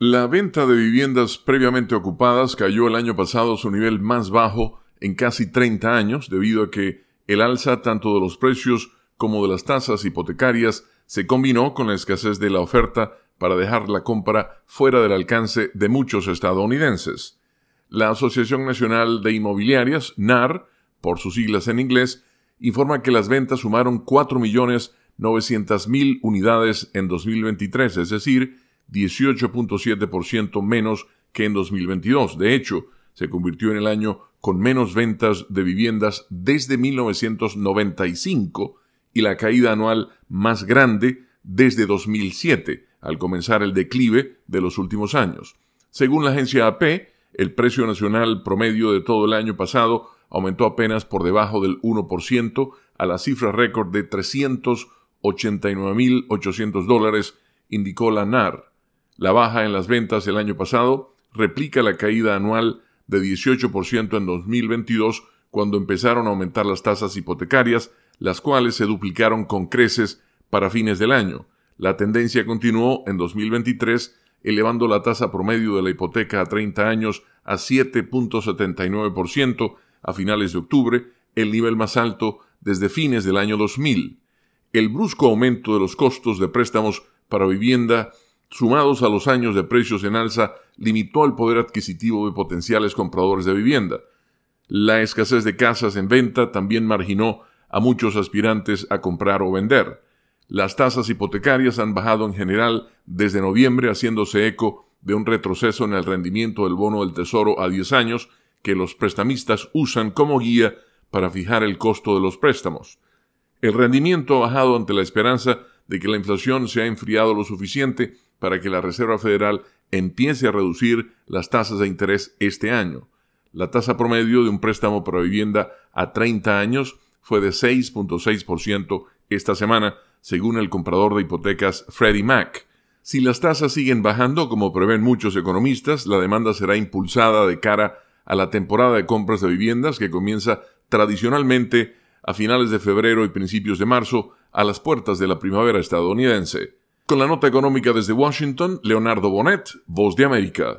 La venta de viviendas previamente ocupadas cayó el año pasado a su nivel más bajo en casi 30 años debido a que el alza tanto de los precios como de las tasas hipotecarias se combinó con la escasez de la oferta para dejar la compra fuera del alcance de muchos estadounidenses. La Asociación Nacional de Inmobiliarias, NAR, por sus siglas en inglés, informa que las ventas sumaron 4.900.000 unidades en 2023, es decir, 18.7% menos que en 2022. De hecho, se convirtió en el año con menos ventas de viviendas desde 1995 y la caída anual más grande desde 2007, al comenzar el declive de los últimos años. Según la agencia AP, el precio nacional promedio de todo el año pasado aumentó apenas por debajo del 1% a la cifra récord de 389.800 dólares, indicó la NAR. La baja en las ventas el año pasado replica la caída anual de 18% en 2022 cuando empezaron a aumentar las tasas hipotecarias, las cuales se duplicaron con creces para fines del año. La tendencia continuó en 2023, elevando la tasa promedio de la hipoteca a 30 años a 7.79% a finales de octubre, el nivel más alto desde fines del año 2000. El brusco aumento de los costos de préstamos para vivienda, sumados a los años de precios en alza, limitó el poder adquisitivo de potenciales compradores de vivienda. La escasez de casas en venta también marginó a muchos aspirantes a comprar o vender. Las tasas hipotecarias han bajado en general desde noviembre, haciéndose eco de un retroceso en el rendimiento del bono del Tesoro a 10 años que los prestamistas usan como guía para fijar el costo de los préstamos. El rendimiento ha bajado ante la esperanza de que la inflación se ha enfriado lo suficiente para que la Reserva Federal empiece a reducir las tasas de interés este año. La tasa promedio de un préstamo para vivienda a 30 años fue de 6.6% esta semana, según el comprador de hipotecas Freddie Mac. Si las tasas siguen bajando, como prevén muchos economistas, la demanda será impulsada de cara a la temporada de compras de viviendas que comienza tradicionalmente a finales de febrero y principios de marzo, a las puertas de la primavera estadounidense. Con la nota económica desde Washington, Leonardo Bonet, Voz de América.